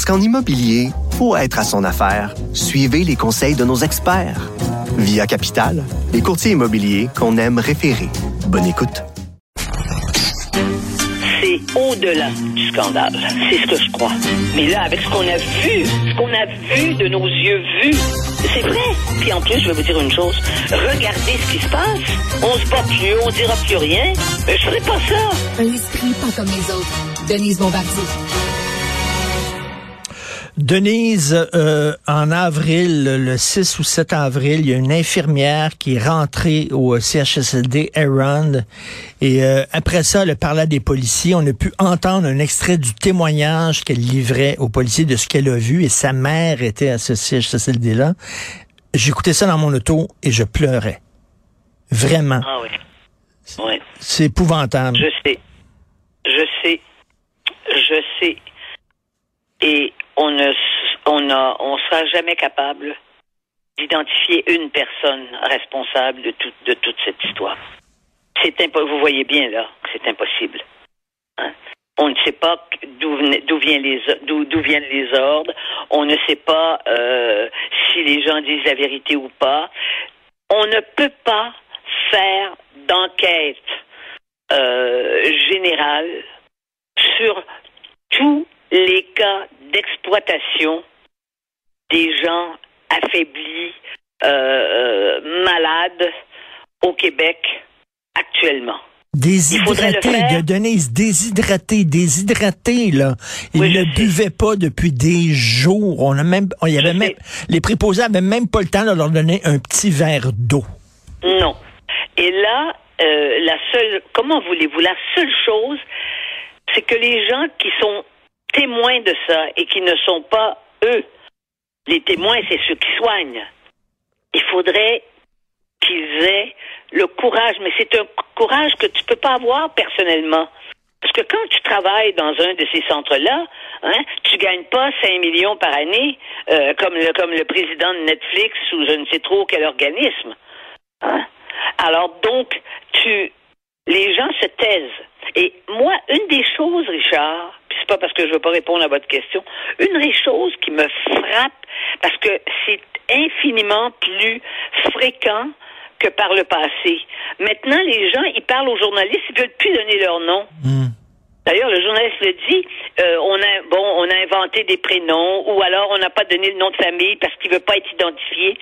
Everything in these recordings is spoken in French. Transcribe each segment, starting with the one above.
Parce qu'en immobilier, pour être à son affaire, suivez les conseils de nos experts. Via Capital, les courtiers immobiliers qu'on aime référer. Bonne écoute. C'est au-delà du scandale. C'est ce que je crois. Mais là, avec ce qu'on a vu, ce qu'on a vu de nos yeux vus, c'est vrai. Puis en plus, je vais vous dire une chose. Regardez ce qui se passe. On se bat plus, on dira plus rien. Mais je ferai pas ça. Un esprit pas comme les autres. Denise Bombardier. Denise, euh, en avril, le 6 ou 7 avril, il y a une infirmière qui est rentrée au CHSLD Aaron. Et euh, après ça, elle parlait des policiers. On a pu entendre un extrait du témoignage qu'elle livrait aux policiers de ce qu'elle a vu. Et sa mère était à ce CHSLD-là. J'écoutais ça dans mon auto et je pleurais. Vraiment. Ah oui. Oui. C'est épouvantable. Je sais. Je sais. Je sais. Et on ne on a on sera jamais capable d'identifier une personne responsable de toute de toute cette histoire. C'est vous voyez bien là que c'est impossible. Hein? On ne sait pas d'où viennent les d'où viennent les ordres. On ne sait pas euh, si les gens disent la vérité ou pas. On ne peut pas faire d'enquête euh, générale sur tous les cas d'exploitation des gens affaiblis, euh, euh, malades au Québec actuellement. Déshydraté, de Denise, déshydraté, déshydraté, là. Il ne buvait pas depuis des jours. On a même, on y avait même, les préposés avaient même pas le temps de leur donner un petit verre d'eau. Non. Et là, euh, la seule, comment voulez-vous, la seule chose, c'est que les gens qui sont témoins de ça et qui ne sont pas eux. Les témoins, c'est ceux qui soignent. Il faudrait qu'ils aient le courage, mais c'est un courage que tu peux pas avoir personnellement. Parce que quand tu travailles dans un de ces centres-là, hein, tu gagnes pas 5 millions par année euh, comme, le, comme le président de Netflix ou je ne sais trop quel organisme. Hein. Alors donc, tu, les gens se taisent. Et moi, une des choses, Richard, puis c'est pas parce que je veux pas répondre à votre question, une des choses qui me frappe, parce que c'est infiniment plus fréquent que par le passé. Maintenant, les gens, ils parlent aux journalistes, ils veulent plus donner leur nom. Hmm. D'ailleurs, le journaliste le dit, euh, on a bon, on a inventé des prénoms, ou alors on n'a pas donné le nom de famille parce qu'il veut pas être identifié,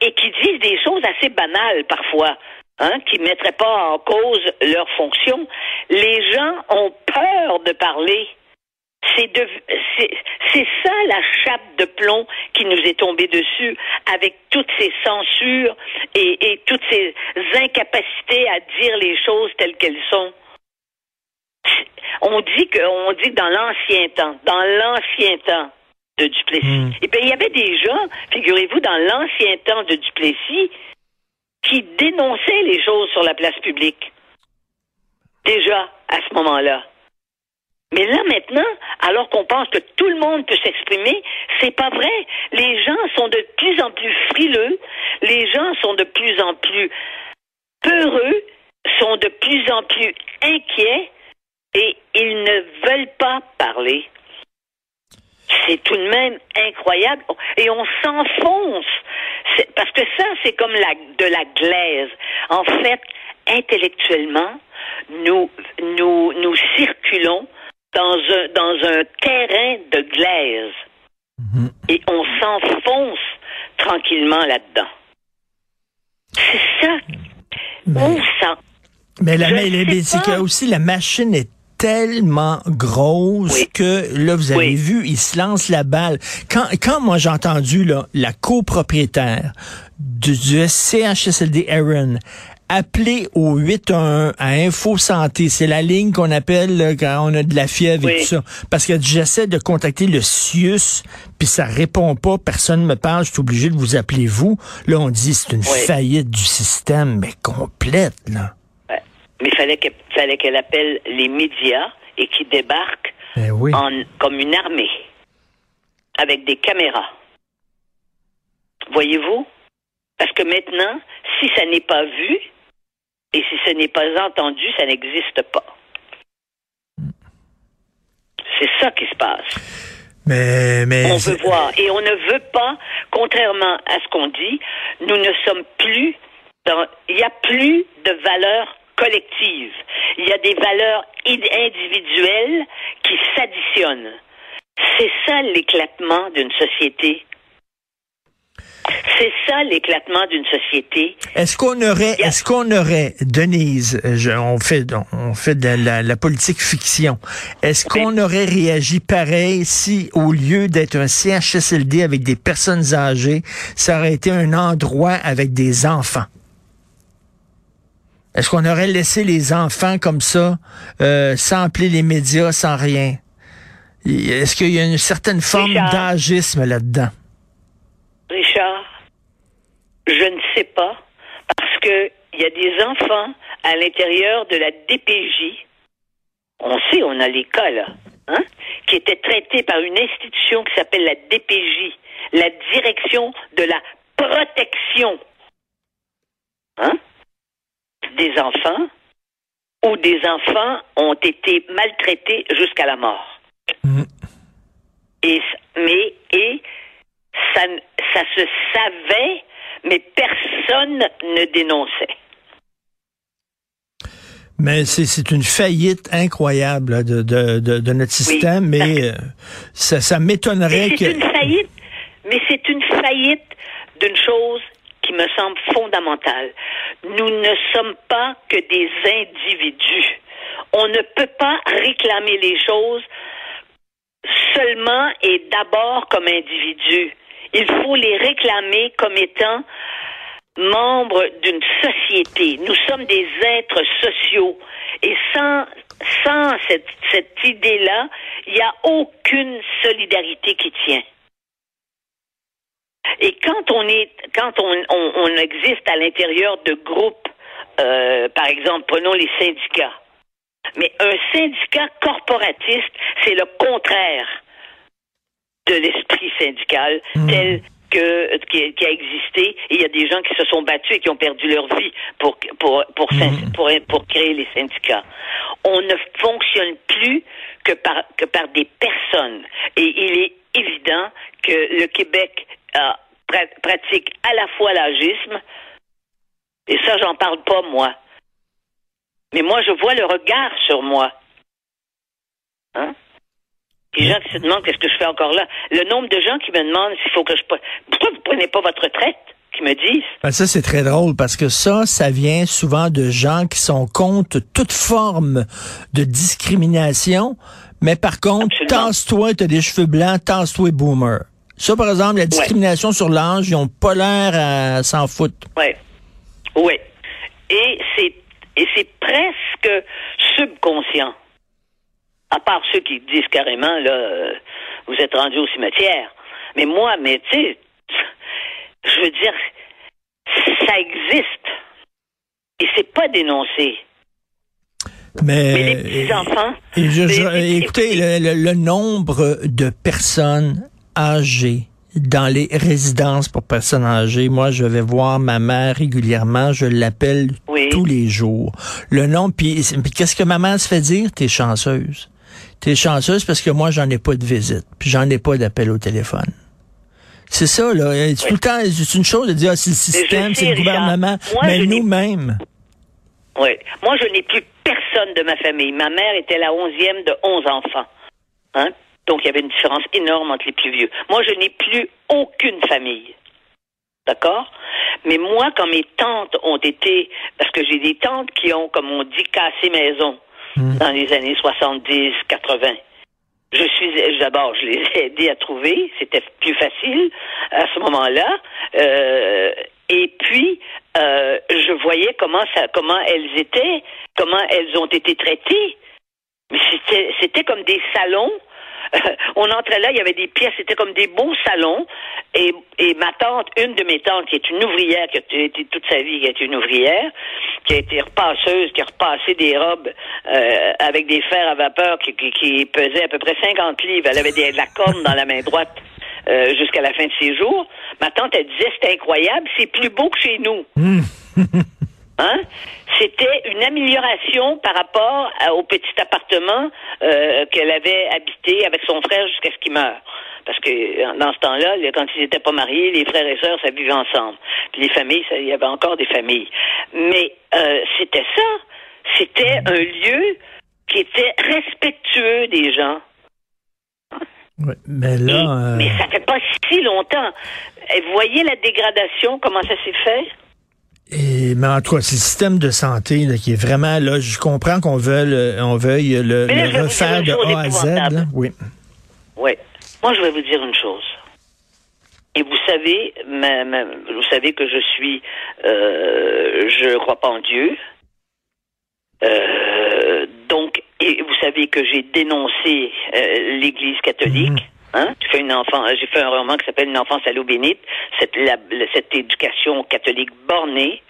et qui disent des choses assez banales parfois hein, qui ne mettraient pas en cause leur fonction, les gens ont peur de parler. C'est c'est ça la chape de plomb qui nous est tombée dessus avec toutes ces censures et, et toutes ces incapacités à dire les choses telles qu'elles sont. On dit que on dit dans l'ancien temps, dans l'ancien temps de Duplessis, hmm. eh bien, il y avait des gens, figurez-vous, dans l'ancien temps de Duplessis, qui dénonçait les choses sur la place publique. Déjà, à ce moment-là. Mais là maintenant, alors qu'on pense que tout le monde peut s'exprimer, c'est pas vrai. Les gens sont de plus en plus frileux, les gens sont de plus en plus peureux, sont de plus en plus inquiets et ils ne veulent pas parler. C'est tout de même incroyable. Et on s'enfonce. Parce que ça, c'est comme la, de la glaise. En fait, intellectuellement, nous, nous, nous circulons dans un, dans un terrain de glaise. Mhm. Et on s'enfonce tranquillement là-dedans. C'est ça. on sent. Mais, la, mais, c'est que aussi la machine est tellement grosse que là, vous avez vu, il se lance la balle. Quand, quand moi j'ai entendu là, la copropriétaire du, du CHSLD Aaron appelez au 811 à Info Santé. C'est la ligne qu'on appelle là, quand on a de la fièvre et tout ça. Parce que j'essaie de contacter le CIUS, puis ça répond pas, personne me parle, je suis obligé de vous appeler vous. Là, on dit c'est une faillite du système, mais complète, là. Mais il fallait qu'elle fallait qu'elle appelle les médias et qu'ils débarquent Ben oui. en, comme une armée avec des caméras. Voyez-vous? Parce que maintenant, si ça n'est pas vu et si ce n'est pas entendu, ça n'existe pas. C'est ça qui se passe. Mais, mais On veut voir. Et on ne veut pas, contrairement à ce qu'on dit, nous ne sommes plus dans. Il n'y a plus de valeurs collectives. Il y a des valeurs id- individuelles qui s'additionnent. C'est ça l'éclatement d'une société. C'est ça l'éclatement d'une société. Est-ce qu'on aurait, est-ce qu'on aurait, Denise, euh, je- on fait, on fait de la, la politique fiction. Est-ce qu'on aurait réagi pareil si, au lieu d'être un CHSLD avec des personnes âgées, ça aurait été un endroit avec des enfants? Est-ce qu'on aurait laissé les enfants comme ça, euh, sans appeler les médias, sans rien? Est-ce qu'il y a une certaine forme d'agisme là-dedans? Richard, je ne sais pas, parce que il y a des enfants à l'intérieur de la DPJ. On sait, on a les cas là, hein, qui étaient traités par une institution qui s'appelle la DPJ, la Direction de la protection, hein, des enfants, où des enfants ont été maltraités jusqu'à la mort. Mhm. Et, mais, et ça, ça se savait, mais personne ne dénonçait. Mais c'est, une faillite incroyable là, de, de, de, de notre système, mais euh, ça, ça m'étonnerait que... une faillite, mais c'est une faillite d'une chose qui me semble fondamentale. Nous ne sommes pas que des individus. On ne peut pas réclamer les choses seulement et d'abord comme individus. Il faut les réclamer comme étant membres d'une société. Nous sommes des êtres sociaux. Et sans, sans cette, cette idée-là, il n'y a aucune solidarité qui tient. Et quand on est, quand on, on, on existe à l'intérieur de groupes, euh, par exemple, prenons les syndicats. Mais un syndicat corporatiste, c'est le contraire de l'esprit syndical tel que qui, qui a existé. Et il y a des gens qui se sont battus et qui ont perdu leur vie pour pour pour pour, pour créer les syndicats. On ne fonctionne plus que par que par des personnes. Et il est évident que le Québec a- pra- pratique à la fois l'agisme et ça j'en parle pas moi. Mais moi je vois le regard sur moi. Hein? Les gens qui se demandent qu'est-ce que je fais encore là? Le nombre de gens qui me demandent s'il faut que je pourquoi vous prenez pas votre retraite, qui me disent. Ben, ça, c'est très drôle parce que ça, ça vient souvent de gens qui sont contre toute forme de discrimination. Mais par contre, tasse-toi, t'as des cheveux blancs, tasse-toi, boomer. Ça, par exemple, la discrimination sur l'âge, ils ont pas l'air à s'en foutre. Ouais. Oui. Et c'est et c'est presque subconscient. À part ceux qui disent carrément là euh, vous êtes rendu au cimetière. Mais moi, mais tu sais, je veux dire ça existe. Et c'est pas dénoncé. Mais, Mais les petits enfants, et je- je- les- les- écoutez, le, le- le nombre de personnes âgées dans les résidences pour personnes âgées, moi, je vais voir ma mère régulièrement, je l'appelle Oui. tous les jours. Le nom, puis puis qu'est-ce que ma mère se fait dire? T'es chanceuse. T'es chanceuse parce que moi, j'en ai pas de visite, puis j'en ai pas d'appel au téléphone. C'est ça, là. C'est tout le temps, c'est une chose de dire, ah, c'est le système, c'est le gouvernement, Moi, mais nous-mêmes. Oui. Moi, je n'ai plus personne de ma famille. Ma mère était la onzième de onze enfants. Hein? Donc, il y avait une différence énorme entre les plus vieux. Moi, je n'ai plus aucune famille. D'accord? Mais moi, quand mes tantes ont été, parce que j'ai des tantes qui ont, comme on dit, cassé maison dans les années 70, 80. Je suis d'abord, je les ai aidés à trouver, c'était plus facile à ce moment-là. Euh, et puis, euh, je voyais comment ça, comment elles étaient, comment elles ont été traitées. Mais c'était, c'était comme des salons. on entrait là, il y avait des pièces, c'était comme des beaux salons. Et, et ma tante, une de mes tantes, qui est une ouvrière, qui a été toute sa vie, qui est une ouvrière, qui a été repasseuse, qui a repassé des robes euh, avec des fers à vapeur qui, qui, qui pesaient à peu près 50 livres. Elle avait des, de la corne dans la main droite. Euh, jusqu'à la fin de ses jours. Ma tante, elle disait, c'est incroyable, c'est plus beau que chez nous. Hein? C'était une amélioration par rapport à- au petit appartement euh, qu'elle avait habité avec son frère jusqu'à ce qu'il meure. Parce que euh, dans ce temps-là, quand ils n'étaient pas mariés, les frères et sœurs, ça vivait ensemble. Puis les familles, ça- il y avait encore des familles. Mais euh, c'était ça. C'était un lieu qui était respectueux des gens. Ouais, mais Et- là, euh, Mais ça fait pas si longtemps. Et vous voyez la dégradation, comment ça s'est fait? et, mais en tout cas, c'est le système de santé là, qui est vraiment là. Je comprends qu'on veuille, euh, on veuille le, là, refaire de A à Z. là. Oui. Oui. Moi, je vais vous dire une chose. Et vous savez, vous savez que je suis, euh, je crois pas en Dieu. Euh, donc, et vous savez que j'ai dénoncé euh, l'Église catholique. Hein? J'ai fait une enfant, j'ai fait un roman qui s'appelle Une enfance à l'eau bénite. Cette, la- cette éducation catholique bornée.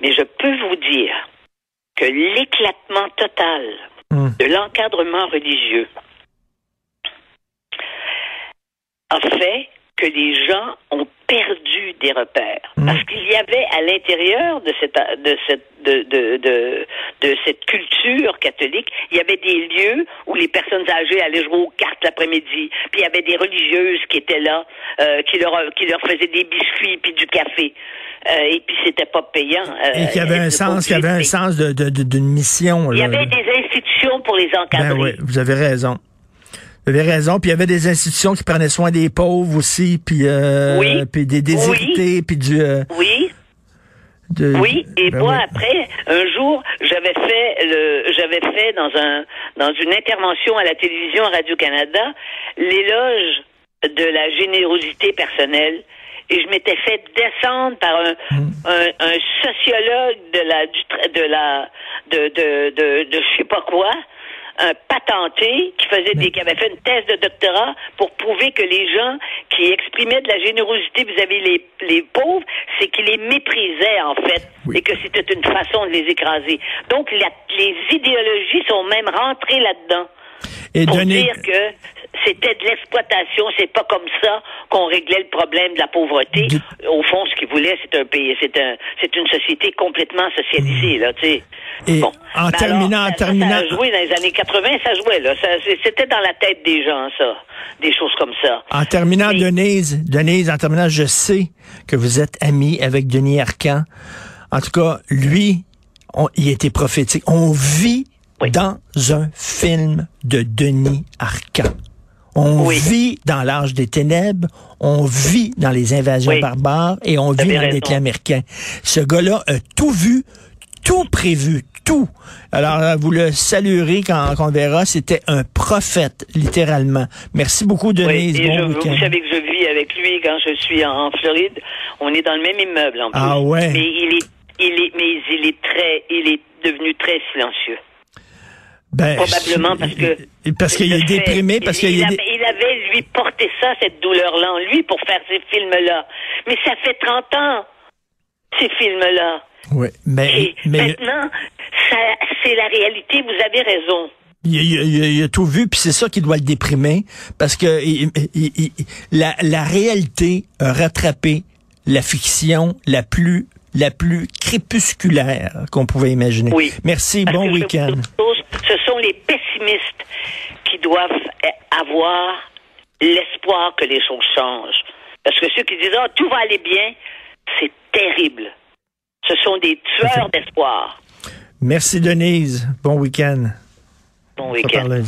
Mais je peux vous dire que l'éclatement total Mm. de l'encadrement religieux a fait que les gens ont perdu des repères. Mm. Parce qu'il y avait à l'intérieur de cette, de cette, de, de, de, de cette culture catholique, il y avait des lieux où les personnes âgées allaient jouer aux cartes l'après-midi. Puis il y avait des religieuses qui étaient là, euh, qui leur, qui leur faisaient des biscuits puis du café. Euh, et puis c'était pas payant. euh, Et qu'il y avait un sens, qu'il y avait un sens d'une mission. Il y avait des institutions pour les encadrer. Ben oui, vous avez raison. Raison. Puis il y avait des institutions qui prenaient soin des pauvres aussi, puis euh, Oui. puis des déshérités, puis du. euh, Oui. de- Oui, et ben moi oui. après, un jour, j'avais fait le j'avais fait dans un dans une intervention à la télévision Radio Canada l'éloge de la générosité personnelle et je m'étais fait descendre par un, Hmm. un, un sociologue de la du de la de de de, de je sais pas quoi un patenté qui faisait des, qui avait fait une thèse de doctorat pour prouver que les gens qui exprimaient de la générosité vis-à-vis les, les pauvres, c'est qu'ils les méprisaient en fait Oui. et que c'était une façon de les écraser. Donc la- les idéologies sont même rentrées là-dedans Et pour donner. dire que c'était de l'exploitation, c'est pas comme ça qu'on réglait le problème de la pauvreté. Du- Au fond, ce qu'ils voulaient, c'est un pays, c'est un, c'est une société complètement socialisée, là, tu sais. Et en Mais terminant- en ça- terminant- Ça a joué dans les années 80, ça jouait, là. C'était dans la tête des gens, ça. Des choses comme ça. En terminant, Denise, Denise, en terminant, je sais que vous êtes amie avec Denis Arcan. En tout cas, lui, on- il était prophétique. On vit Oui. dans un film de Denis Arcan. On Oui. vit dans l'âge des ténèbres, on vit dans les invasions Oui. barbares et on vit dans raison. l'éclat américain. Ce gars-là a tout vu, tout prévu, tout. Alors, euh, vous le saluerez quand, quand on le verra. C'était un prophète, littéralement. Merci beaucoup, Oui, Denise. et bon je- week-end. vous savez que je vis avec lui quand je suis en, en Floride. On est dans le même immeuble, en plus. Ah ouais. Mais il est, il est, mais il est très, il est devenu très silencieux. Ben, Probablement parce que parce qu'il est déprimé, parce qu'il avait, il avait lui porté ça, cette douleur-là en lui pour faire ces films-là. Mais ça fait 30 ans, ces films-là. Oui, mais, Et mais maintenant, ça, c'est la réalité. Vous avez raison. il, il- il- il a tout vu, puis c'est ça qui doit le déprimer, parce que il- il- il- la, la réalité a rattrapé la fiction la plus la plus crépusculaire qu'on pouvait imaginer. Oui. Merci, Parce bon week-end. Ce sont les pessimistes qui doivent avoir l'espoir que les choses changent. Parce que ceux qui disent ah, tout va aller bien, c'est terrible. Ce sont des tueurs d'espoir. Merci, Denise. Bon week-end. Bon week-end.